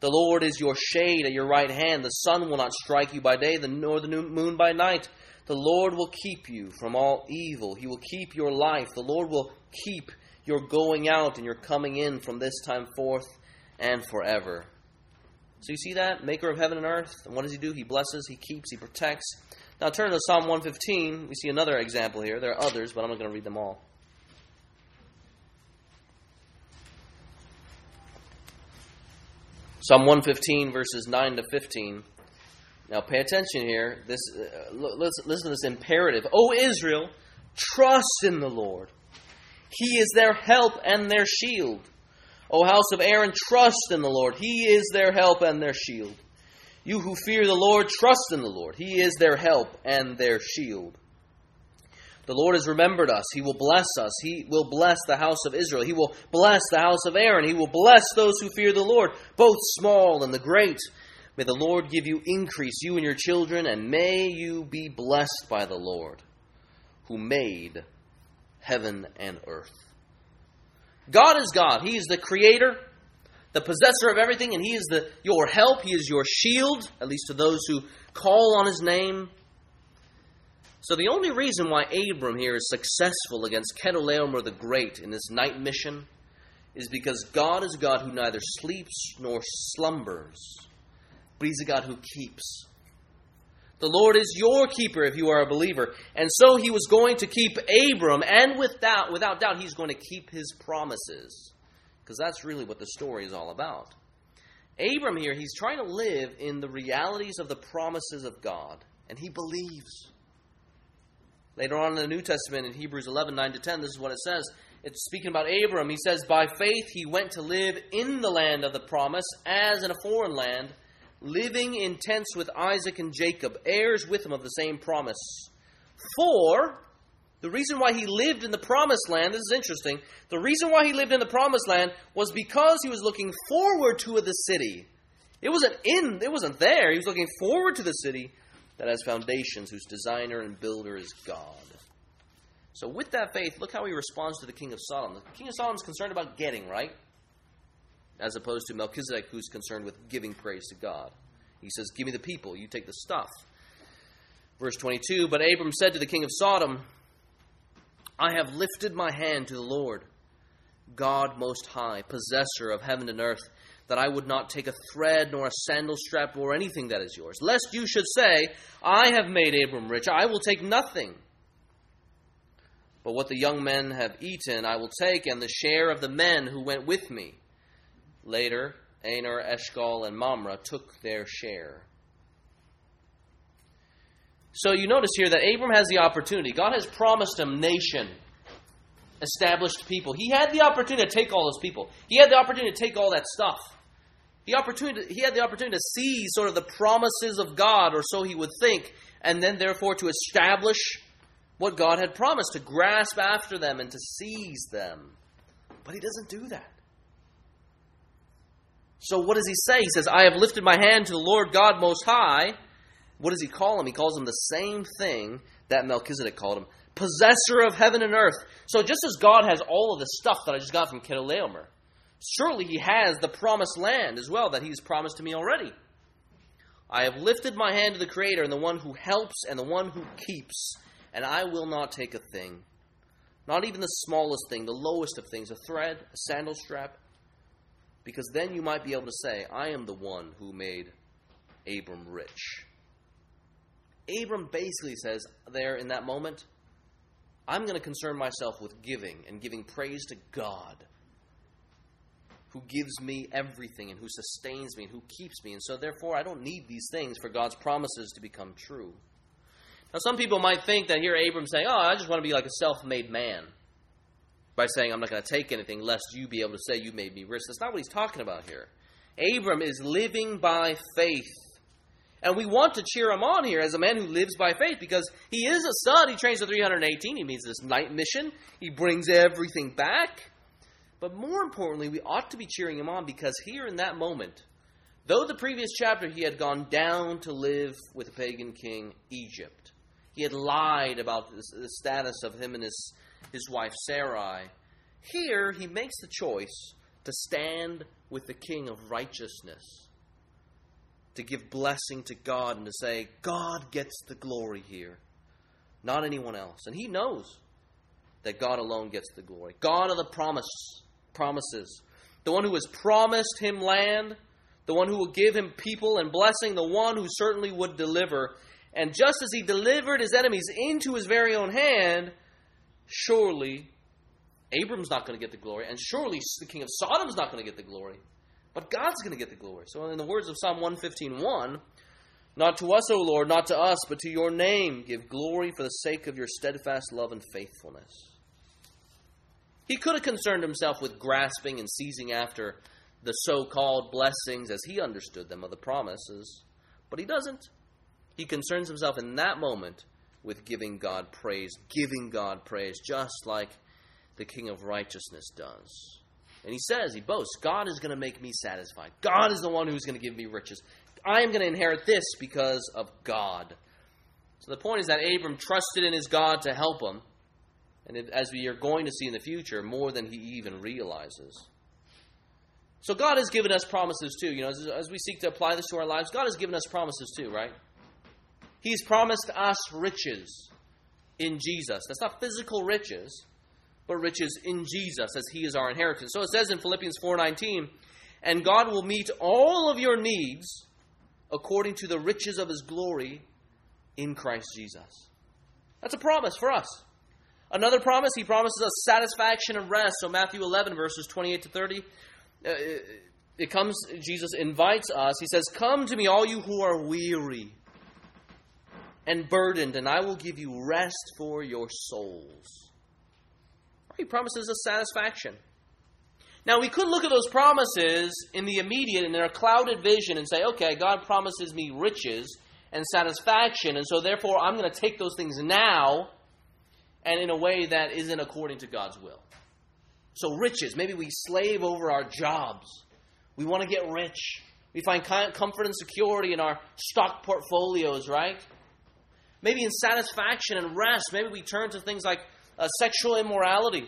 The Lord is your shade at your right hand. The sun will not strike you by day, nor the moon by night. The Lord will keep you from all evil. He will keep your life. The Lord will keep your going out and your coming in from this time forth and forever. So you see that? Maker of heaven and earth. And what does he do? He blesses, he keeps, he protects. Now turn to Psalm 115. We see another example here. There are others, but I'm not going to read them all. Psalm 115, verses 9 to 15. Now pay attention here. This, uh, listen, listen to this imperative. O Israel, trust in the Lord. He is their help and their shield. O house of Aaron, trust in the Lord. He is their help and their shield. You who fear the Lord, trust in the Lord. He is their help and their shield. The Lord has remembered us. He will bless us. He will bless the house of Israel. He will bless the house of Aaron. He will bless those who fear the Lord, both small and the great. May the Lord give you increase, you and your children, and may you be blessed by the Lord, who made heaven and earth. God is God. He is the creator, the possessor of everything, and He is the, your help. He is your shield, at least to those who call on His name. So the only reason why Abram here is successful against Chedorlaomer the Great in this night mission is because God is a God who neither sleeps nor slumbers, but He's a God who keeps. The Lord is your keeper if you are a believer. And so he was going to keep Abram, and without, without doubt, he's going to keep his promises. Because that's really what the story is all about. Abram here, he's trying to live in the realities of the promises of God, and he believes. Later on in the New Testament, in Hebrews 11 9 to 10, this is what it says. It's speaking about Abram. He says, By faith he went to live in the land of the promise, as in a foreign land living in tents with Isaac and Jacob, heirs with him of the same promise. For the reason why he lived in the promised land, this is interesting. The reason why he lived in the promised land was because he was looking forward to the city. It wasn't in, it wasn't there. He was looking forward to the city that has foundations, whose designer and builder is God. So, with that faith, look how he responds to the king of Sodom. The king of Sodom is concerned about getting, right? As opposed to Melchizedek, who's concerned with giving praise to God. He says, Give me the people, you take the stuff. Verse 22 But Abram said to the king of Sodom, I have lifted my hand to the Lord, God most high, possessor of heaven and earth, that I would not take a thread nor a sandal strap or anything that is yours, lest you should say, I have made Abram rich, I will take nothing. But what the young men have eaten, I will take, and the share of the men who went with me. Later, Aner, Eshcol, and Mamre took their share. So you notice here that Abram has the opportunity. God has promised him nation, established people. He had the opportunity to take all those people. He had the opportunity to take all that stuff. The opportunity, he had the opportunity to see sort of the promises of God, or so he would think, and then therefore to establish what God had promised, to grasp after them and to seize them. But he doesn't do that. So what does he say? He says, I have lifted my hand to the Lord God Most High. What does he call him? He calls him the same thing that Melchizedek called him possessor of heaven and earth. So just as God has all of the stuff that I just got from Chedorlaomer, surely he has the promised land as well that he's promised to me already. I have lifted my hand to the Creator and the one who helps and the one who keeps, and I will not take a thing, not even the smallest thing, the lowest of things, a thread, a sandal strap, because then you might be able to say, I am the one who made Abram rich. Abram basically says there in that moment, I'm going to concern myself with giving and giving praise to God who gives me everything and who sustains me and who keeps me. And so, therefore, I don't need these things for God's promises to become true. Now, some people might think that here Abram saying, Oh, I just want to be like a self made man. By saying, I'm not going to take anything lest you be able to say you made me rich. That's not what he's talking about here. Abram is living by faith. And we want to cheer him on here as a man who lives by faith because he is a son. He trains to 318. He meets this night mission. He brings everything back. But more importantly, we ought to be cheering him on because here in that moment, though the previous chapter he had gone down to live with a pagan king, Egypt, he had lied about the status of him and his, his wife Sarai. Here he makes the choice to stand with the king of righteousness, to give blessing to God and to say, God gets the glory here, not anyone else. And he knows that God alone gets the glory. God of the promise promises. The one who has promised him land, the one who will give him people and blessing, the one who certainly would deliver. And just as he delivered his enemies into his very own hand, surely Abram's not going to get the glory, and surely the king of Sodom's not going to get the glory. But God's going to get the glory. So, in the words of Psalm 115:1, not to us, O Lord, not to us, but to your name give glory for the sake of your steadfast love and faithfulness. He could have concerned himself with grasping and seizing after the so called blessings as he understood them of the promises, but he doesn't. He concerns himself in that moment with giving God praise, giving God praise, just like the King of Righteousness does. And he says, he boasts, God is going to make me satisfied. God is the one who's going to give me riches. I am going to inherit this because of God. So the point is that Abram trusted in his God to help him and as we are going to see in the future, more than he even realizes. So God has given us promises too. You know, as, as we seek to apply this to our lives, God has given us promises too, right? He's promised us riches in Jesus. That's not physical riches, but riches in Jesus as he is our inheritance. So it says in Philippians 4:19, "And God will meet all of your needs according to the riches of his glory in Christ Jesus." That's a promise for us. Another promise, he promises us satisfaction and rest. So, Matthew 11, verses 28 to 30, uh, it, it comes, Jesus invites us. He says, Come to me, all you who are weary and burdened, and I will give you rest for your souls. He promises us satisfaction. Now, we could look at those promises in the immediate, in their clouded vision, and say, okay, God promises me riches and satisfaction, and so therefore I'm going to take those things now and in a way that isn't according to God's will. So, riches, maybe we slave over our jobs. We want to get rich. We find comfort and security in our stock portfolios, right? Maybe in satisfaction and rest, maybe we turn to things like uh, sexual immorality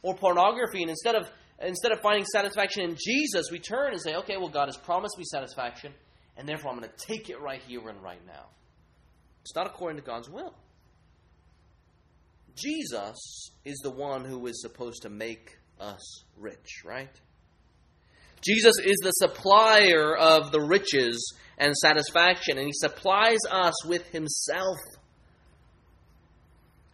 or pornography, and instead of instead of finding satisfaction in Jesus, we turn and say, "Okay, well, God has promised me satisfaction, and therefore I'm going to take it right here and right now." It's not according to God's will. Jesus is the one who is supposed to make us rich, right? Jesus is the supplier of the riches and satisfaction, and he supplies us with himself.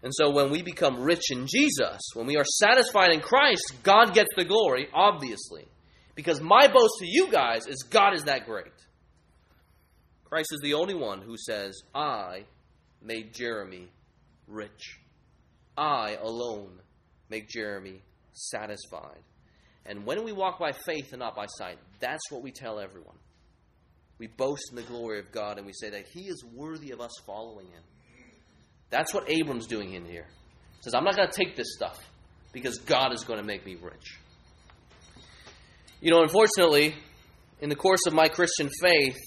And so when we become rich in Jesus, when we are satisfied in Christ, God gets the glory, obviously. Because my boast to you guys is God is that great. Christ is the only one who says, I made Jeremy rich. I alone make Jeremy satisfied. And when we walk by faith and not by sight, that's what we tell everyone. We boast in the glory of God and we say that He is worthy of us following Him. That's what Abram's doing in here. He says, I'm not going to take this stuff because God is going to make me rich. You know, unfortunately, in the course of my Christian faith,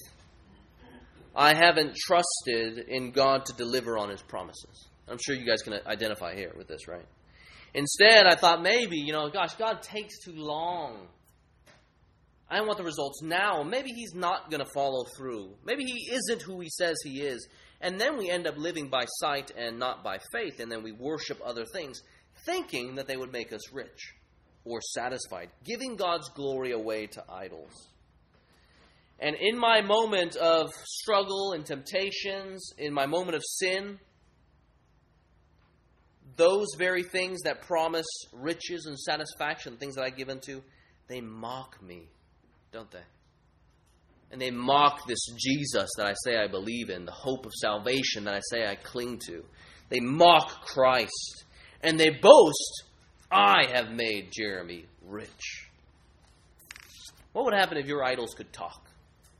I haven't trusted in God to deliver on His promises. I'm sure you guys can identify here with this, right? Instead, I thought maybe, you know, gosh, God takes too long. I want the results now. Maybe He's not going to follow through. Maybe He isn't who He says He is. And then we end up living by sight and not by faith, and then we worship other things, thinking that they would make us rich or satisfied, giving God's glory away to idols. And in my moment of struggle and temptations, in my moment of sin, those very things that promise riches and satisfaction, things that I give into, they mock me, don't they? And they mock this Jesus that I say I believe in, the hope of salvation that I say I cling to. They mock Christ. And they boast, I have made Jeremy rich. What would happen if your idols could talk?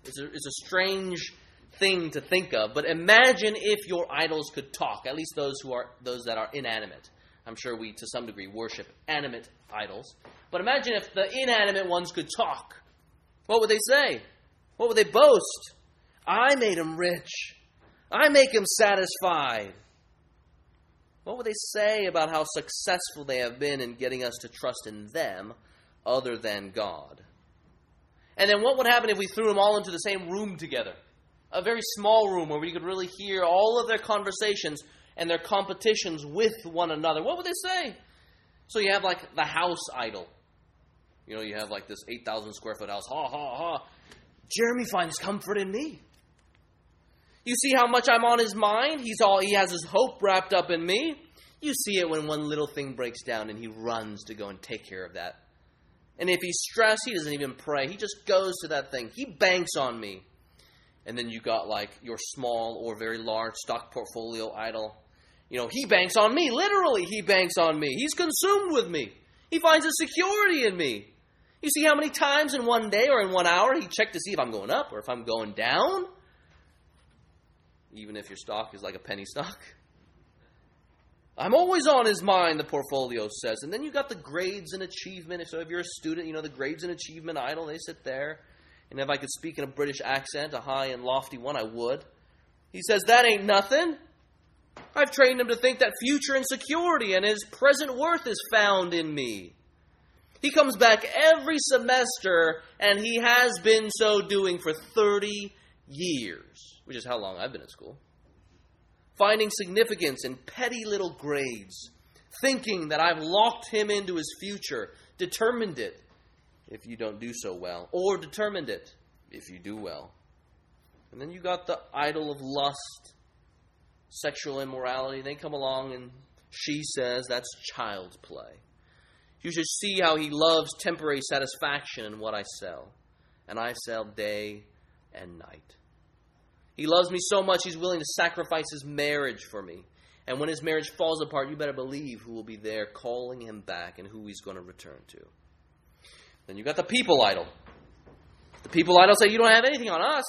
It's a, it's a strange thing to think of, but imagine if your idols could talk, at least those who are those that are inanimate. I'm sure we to some degree worship animate idols. But imagine if the inanimate ones could talk. What would they say? What would they boast? I made him rich. I make him satisfied. What would they say about how successful they have been in getting us to trust in them other than God? And then what would happen if we threw them all into the same room together? A very small room where we could really hear all of their conversations and their competitions with one another. What would they say? So you have like the house idol. You know, you have like this 8,000 square foot house. Ha, ha, ha. Jeremy finds comfort in me. You see how much I'm on his mind? He's all he has his hope wrapped up in me. You see it when one little thing breaks down and he runs to go and take care of that. And if he's stressed, he doesn't even pray. He just goes to that thing. He banks on me. And then you got like your small or very large stock portfolio idol. You know, he banks on me. Literally, he banks on me. He's consumed with me. He finds a security in me. You see how many times in one day or in one hour he checked to see if I'm going up or if I'm going down? Even if your stock is like a penny stock. I'm always on his mind, the portfolio says. And then you got the grades and achievement. So if you're a student, you know, the grades and achievement idol, they sit there. And if I could speak in a British accent, a high and lofty one, I would. He says, That ain't nothing. I've trained him to think that future and security and his present worth is found in me. He comes back every semester, and he has been so doing for 30 years, which is how long I've been at school. Finding significance in petty little grades, thinking that I've locked him into his future, determined it if you don't do so well, or determined it if you do well. And then you got the idol of lust, sexual immorality. They come along and she says that's child's play. You should see how he loves temporary satisfaction in what I sell. And I sell day and night. He loves me so much he's willing to sacrifice his marriage for me. And when his marriage falls apart, you better believe who will be there calling him back and who he's going to return to. Then you got the people idol. The people idol say, You don't have anything on us.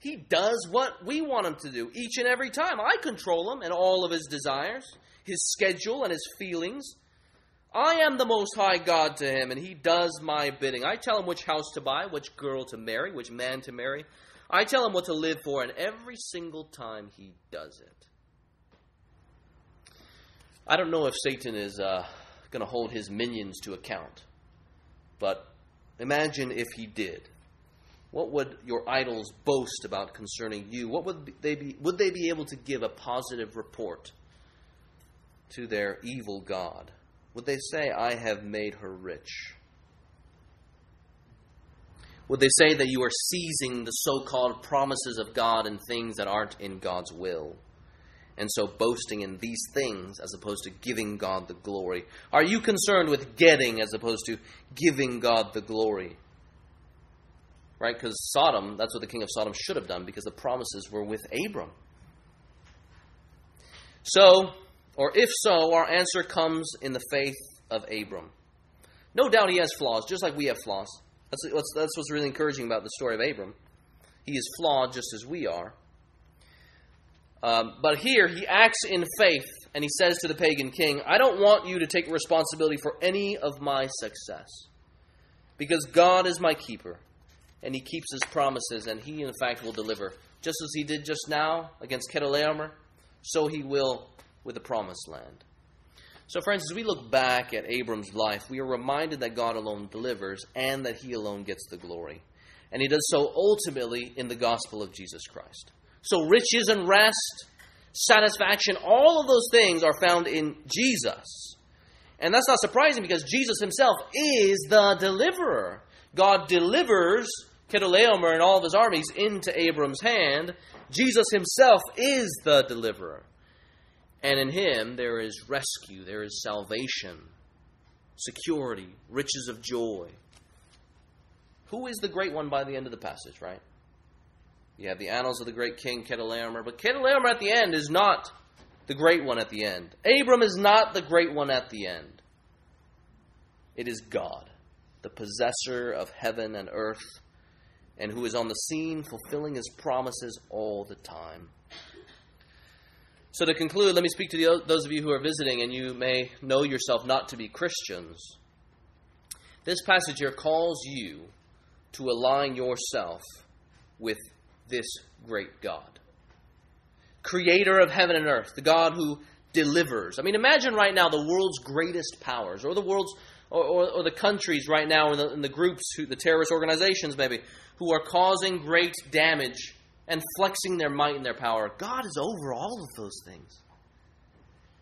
He does what we want him to do each and every time. I control him and all of his desires, his schedule, and his feelings. I am the Most High God to him, and he does my bidding. I tell him which house to buy, which girl to marry, which man to marry. I tell him what to live for, and every single time he does it. I don't know if Satan is uh, going to hold his minions to account, but imagine if he did. What would your idols boast about concerning you? What would they be? Would they be able to give a positive report to their evil God? Would they say, I have made her rich? Would they say that you are seizing the so called promises of God and things that aren't in God's will? And so boasting in these things as opposed to giving God the glory? Are you concerned with getting as opposed to giving God the glory? Right? Because Sodom, that's what the king of Sodom should have done because the promises were with Abram. So, or if so, our answer comes in the faith of Abram. No doubt he has flaws, just like we have flaws. That's, what's, that's what's really encouraging about the story of Abram. He is flawed just as we are. Um, but here he acts in faith and he says to the pagan king, I don't want you to take responsibility for any of my success because God is my keeper and he keeps his promises and he, in fact, will deliver. Just as he did just now against Chedorlaomer, so he will with the promised land. So, friends, as we look back at Abram's life, we are reminded that God alone delivers and that he alone gets the glory. And he does so ultimately in the gospel of Jesus Christ. So, riches and rest, satisfaction, all of those things are found in Jesus. And that's not surprising because Jesus himself is the deliverer. God delivers Chedorlaomer and all of his armies into Abram's hand. Jesus himself is the deliverer. And in him there is rescue, there is salvation, security, riches of joy. Who is the great one by the end of the passage, right? You have the annals of the great king Chedorlaomer, but Chedorlaomer at the end is not the great one at the end. Abram is not the great one at the end. It is God, the possessor of heaven and earth, and who is on the scene fulfilling his promises all the time. So, to conclude, let me speak to the, those of you who are visiting and you may know yourself not to be Christians. This passage here calls you to align yourself with this great God. Creator of heaven and earth, the God who delivers. I mean, imagine right now the world's greatest powers, or the world's, or, or, or the countries right now, and the, the, groups, who, the terrorist organizations maybe, who are causing great damage and flexing their might and their power. God is over all of those things.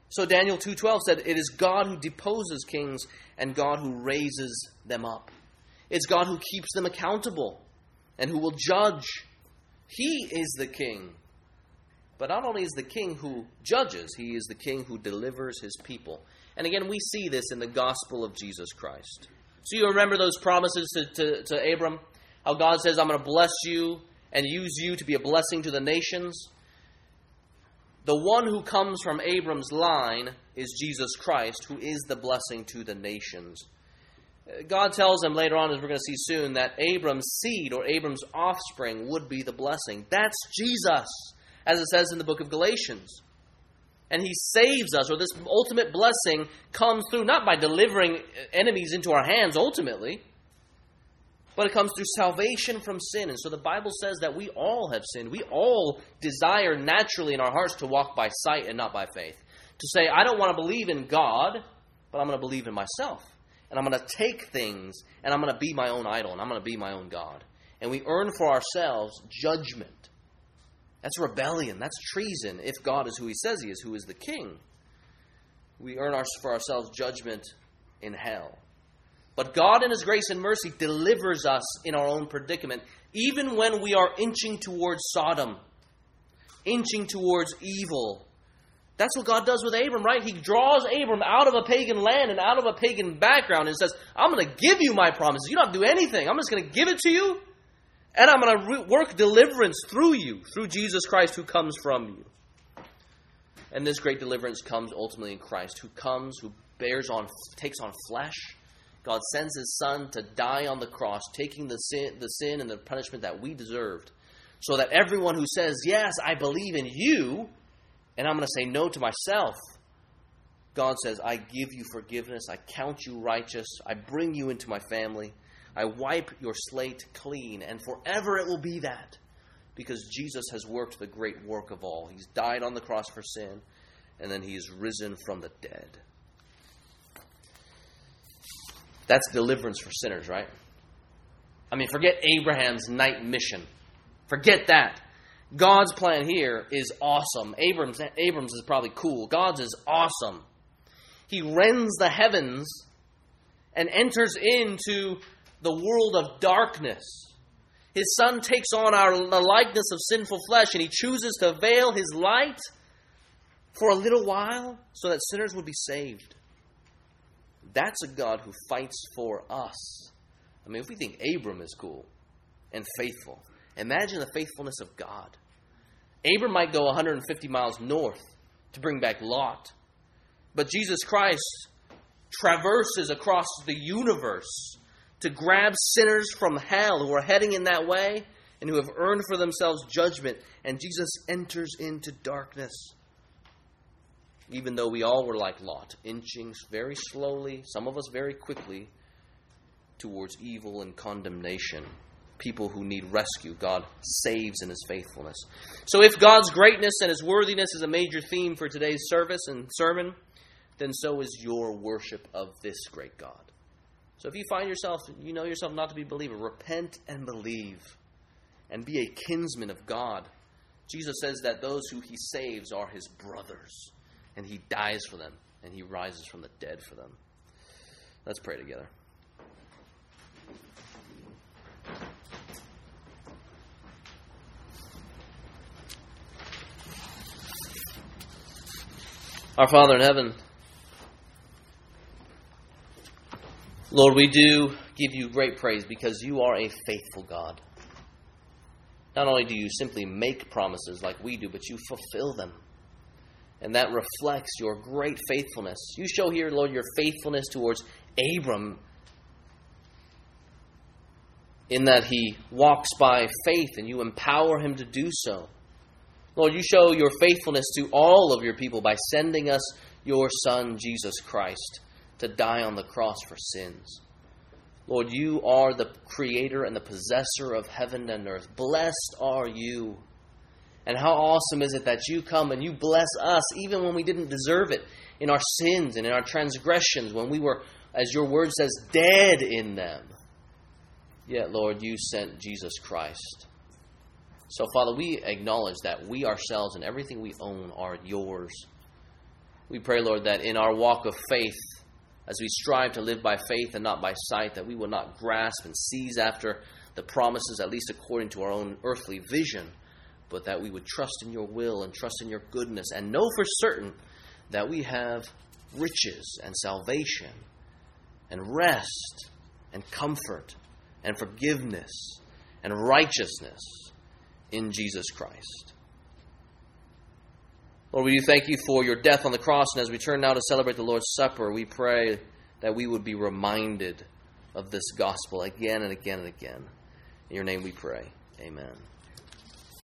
So Daniel 2:12 said it is God who deposes kings and God who raises them up. It's God who keeps them accountable and who will judge. He is the king. But not only is the king who judges, he is the king who delivers his people. And again, we see this in the gospel of Jesus Christ. So you remember those promises to, to, to Abram? How God says, I'm going to bless you and use you to be a blessing to the nations. The one who comes from Abram's line is Jesus Christ, who is the blessing to the nations. God tells him later on, as we're going to see soon, that Abram's seed or Abram's offspring would be the blessing. That's Jesus, as it says in the book of Galatians. And he saves us, or this ultimate blessing comes through not by delivering enemies into our hands ultimately, but it comes through salvation from sin. And so the Bible says that we all have sinned. We all desire naturally in our hearts to walk by sight and not by faith. To say, I don't want to believe in God, but I'm going to believe in myself and I'm going to take things and I'm going to be my own idol and I'm going to be my own God. And we earn for ourselves judgment. That's rebellion. That's treason if God is who he says he is, who is the king. We earn our, for ourselves judgment in hell. But God, in his grace and mercy, delivers us in our own predicament, even when we are inching towards Sodom, inching towards evil, that's what God does with Abram, right? He draws Abram out of a pagan land and out of a pagan background and says, I'm going to give you my promises. You don't have to do anything. I'm just going to give it to you, and I'm going to work deliverance through you, through Jesus Christ who comes from you. And this great deliverance comes ultimately in Christ, who comes, who bears on, takes on flesh. God sends his son to die on the cross, taking the sin, the sin and the punishment that we deserved, so that everyone who says, Yes, I believe in you, and I'm going to say no to myself. God says, I give you forgiveness. I count you righteous. I bring you into my family. I wipe your slate clean, and forever it will be that because Jesus has worked the great work of all. He's died on the cross for sin, and then he is risen from the dead. That's deliverance for sinners, right? I mean, forget Abraham's night mission. Forget that. God's plan here is awesome. Abrams, Abrams is probably cool. God's is awesome. He rends the heavens and enters into the world of darkness. His son takes on our, the likeness of sinful flesh and he chooses to veil his light for a little while so that sinners would be saved. That's a God who fights for us. I mean, if we think Abram is cool and faithful, Imagine the faithfulness of God. Abram might go 150 miles north to bring back Lot, but Jesus Christ traverses across the universe to grab sinners from hell who are heading in that way and who have earned for themselves judgment. And Jesus enters into darkness. Even though we all were like Lot, inching very slowly, some of us very quickly, towards evil and condemnation people who need rescue. God saves in his faithfulness. So, if God's greatness and his worthiness is a major theme for today's service and sermon, then so is your worship of this great God. So, if you find yourself, you know yourself not to be a believer, repent and believe and be a kinsman of God. Jesus says that those who he saves are his brothers, and he dies for them, and he rises from the dead for them. Let's pray together. Our Father in heaven, Lord, we do give you great praise because you are a faithful God. Not only do you simply make promises like we do, but you fulfill them. And that reflects your great faithfulness. You show here, Lord, your faithfulness towards Abram in that he walks by faith and you empower him to do so. Lord, you show your faithfulness to all of your people by sending us your Son, Jesus Christ, to die on the cross for sins. Lord, you are the creator and the possessor of heaven and earth. Blessed are you. And how awesome is it that you come and you bless us even when we didn't deserve it in our sins and in our transgressions, when we were, as your word says, dead in them. Yet, Lord, you sent Jesus Christ. So, Father, we acknowledge that we ourselves and everything we own are yours. We pray, Lord, that in our walk of faith, as we strive to live by faith and not by sight, that we will not grasp and seize after the promises, at least according to our own earthly vision, but that we would trust in your will and trust in your goodness and know for certain that we have riches and salvation and rest and comfort and forgiveness and righteousness in Jesus Christ. Lord, we do thank you for your death on the cross, and as we turn now to celebrate the Lord's Supper, we pray that we would be reminded of this gospel again and again and again. In your name we pray. Amen.